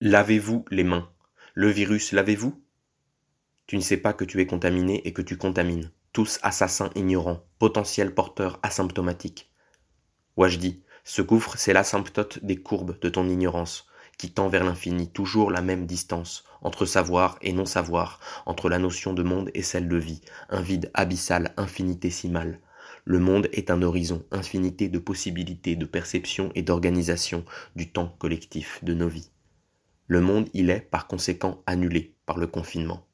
Lavez-vous les mains. Le virus, lavez-vous? Tu ne sais pas que tu es contaminé et que tu contamines. Tous assassins ignorants, potentiels porteurs asymptomatiques. Wajdi, ce gouffre, c'est l'asymptote des courbes de ton ignorance, qui tend vers l'infini, toujours la même distance, entre savoir et non-savoir, entre la notion de monde et celle de vie, un vide abyssal, infinitésimal. Le monde est un horizon, infinité de possibilités, de perception et d'organisation du temps collectif de nos vies. Le monde, il est, par conséquent, annulé par le confinement.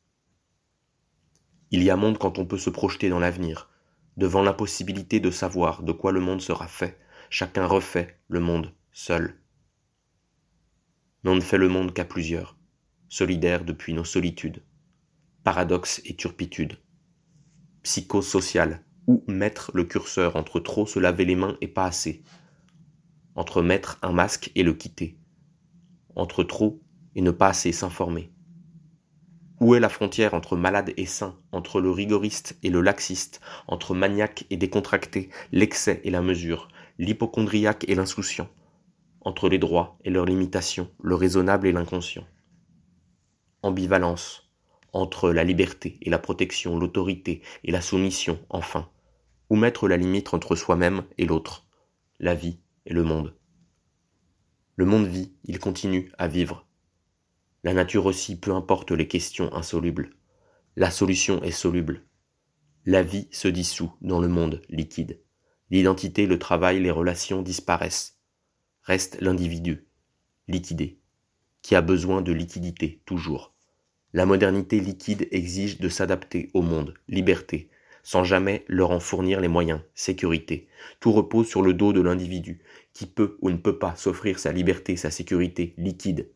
Il y a monde quand on peut se projeter dans l'avenir, devant l'impossibilité de savoir de quoi le monde sera fait, chacun refait le monde seul. Mais on ne fait le monde qu'à plusieurs, solidaires depuis nos solitudes, paradoxe et turpitude, psychosocial, ou mettre le curseur entre trop se laver les mains et pas assez, entre mettre un masque et le quitter, entre trop et ne pas assez s'informer. Où est la frontière entre malade et sain, entre le rigoriste et le laxiste, entre maniaque et décontracté, l'excès et la mesure, l'hypochondriaque et l'insouciant, entre les droits et leurs limitations, le raisonnable et l'inconscient? Ambivalence, entre la liberté et la protection, l'autorité et la soumission, enfin. Où mettre la limite entre soi-même et l'autre, la vie et le monde? Le monde vit, il continue à vivre. La nature aussi, peu importe les questions insolubles. La solution est soluble. La vie se dissout dans le monde liquide. L'identité, le travail, les relations disparaissent. Reste l'individu, liquidé, qui a besoin de liquidité toujours. La modernité liquide exige de s'adapter au monde, liberté, sans jamais leur en fournir les moyens, sécurité. Tout repose sur le dos de l'individu, qui peut ou ne peut pas s'offrir sa liberté, sa sécurité liquide,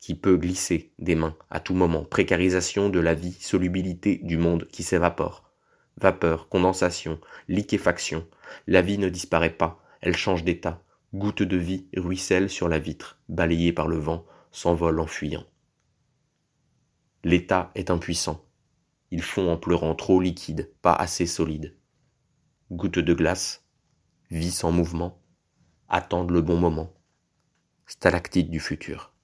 qui peut glisser des mains à tout moment, précarisation de la vie, solubilité du monde qui s'évapore vapeur, condensation, liquéfaction. La vie ne disparaît pas, elle change d'état. Goutte de vie ruisselle sur la vitre, balayée par le vent, s'envole en fuyant. L'état est impuissant. Il fond en pleurant trop liquide, pas assez solide. Goutte de glace, vie sans mouvement, attendent le bon moment. Stalactite du futur.